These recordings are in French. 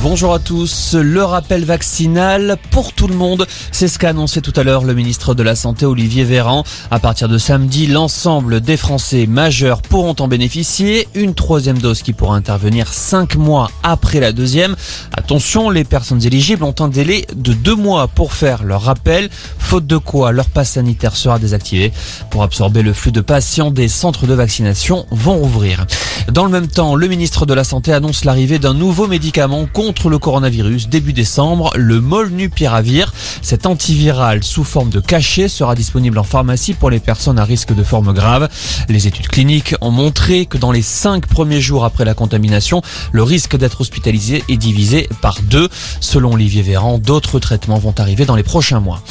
Bonjour à tous. Le rappel vaccinal pour tout le monde, c'est ce qu'a annoncé tout à l'heure le ministre de la Santé Olivier Véran. À partir de samedi, l'ensemble des Français majeurs pourront en bénéficier. Une troisième dose qui pourra intervenir cinq mois après la deuxième. Attention, les personnes éligibles ont un délai de deux mois pour faire leur rappel, faute de quoi leur passe sanitaire sera désactivé. Pour absorber le flux de patients, des centres de vaccination vont rouvrir. Dans le même temps, le ministre de la Santé annonce l'arrivée d'un nouveau médicament le coronavirus début décembre, le Molnupiravir. Cet antiviral sous forme de cachet sera disponible en pharmacie pour les personnes à risque de forme grave. Les études cliniques ont montré que dans les cinq premiers jours après la contamination, le risque d'être hospitalisé est divisé par deux. Selon Olivier Véran, d'autres traitements vont arriver dans les prochains mois.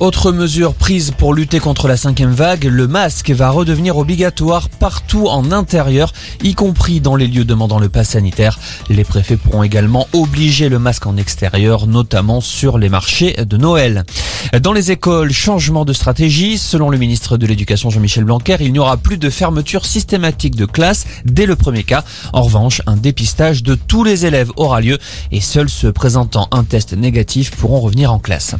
Autre mesure prise pour lutter contre la cinquième vague, le masque va redevenir obligatoire partout en intérieur, y compris dans les lieux demandant le pass sanitaire. Les préfets pourront également obliger le masque en extérieur, notamment sur les marchés de Noël. Dans les écoles, changement de stratégie. Selon le ministre de l'Éducation Jean-Michel Blanquer, il n'y aura plus de fermeture systématique de classe dès le premier cas. En revanche, un dépistage de tous les élèves aura lieu et seuls ceux présentant un test négatif pourront revenir en classe.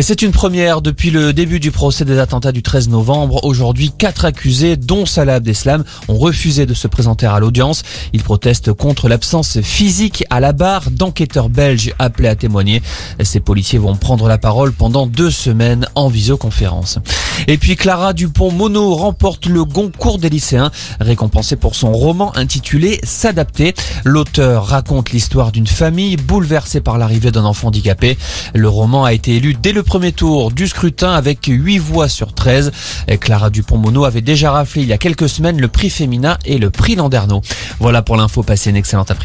C'est une première depuis le début du procès des attentats du 13 novembre. Aujourd'hui, quatre accusés, dont Salah Abdeslam, ont refusé de se présenter à l'audience. Ils protestent contre l'absence physique à la barre d'enquêteurs belges appelés à témoigner. Ces policiers vont prendre la parole pendant deux semaines en visioconférence. Et puis Clara Dupont-Mono remporte le Goncourt des lycéens, récompensée pour son roman intitulé S'adapter. L'auteur raconte l'histoire d'une famille bouleversée par l'arrivée d'un enfant handicapé. Le roman a été élu dès le premier tour du scrutin avec 8 voix sur 13. Clara Dupont-Mono avait déjà raflé il y a quelques semaines le prix Féminin et le prix Landerneau. Voilà pour l'info, passez une excellente après-midi.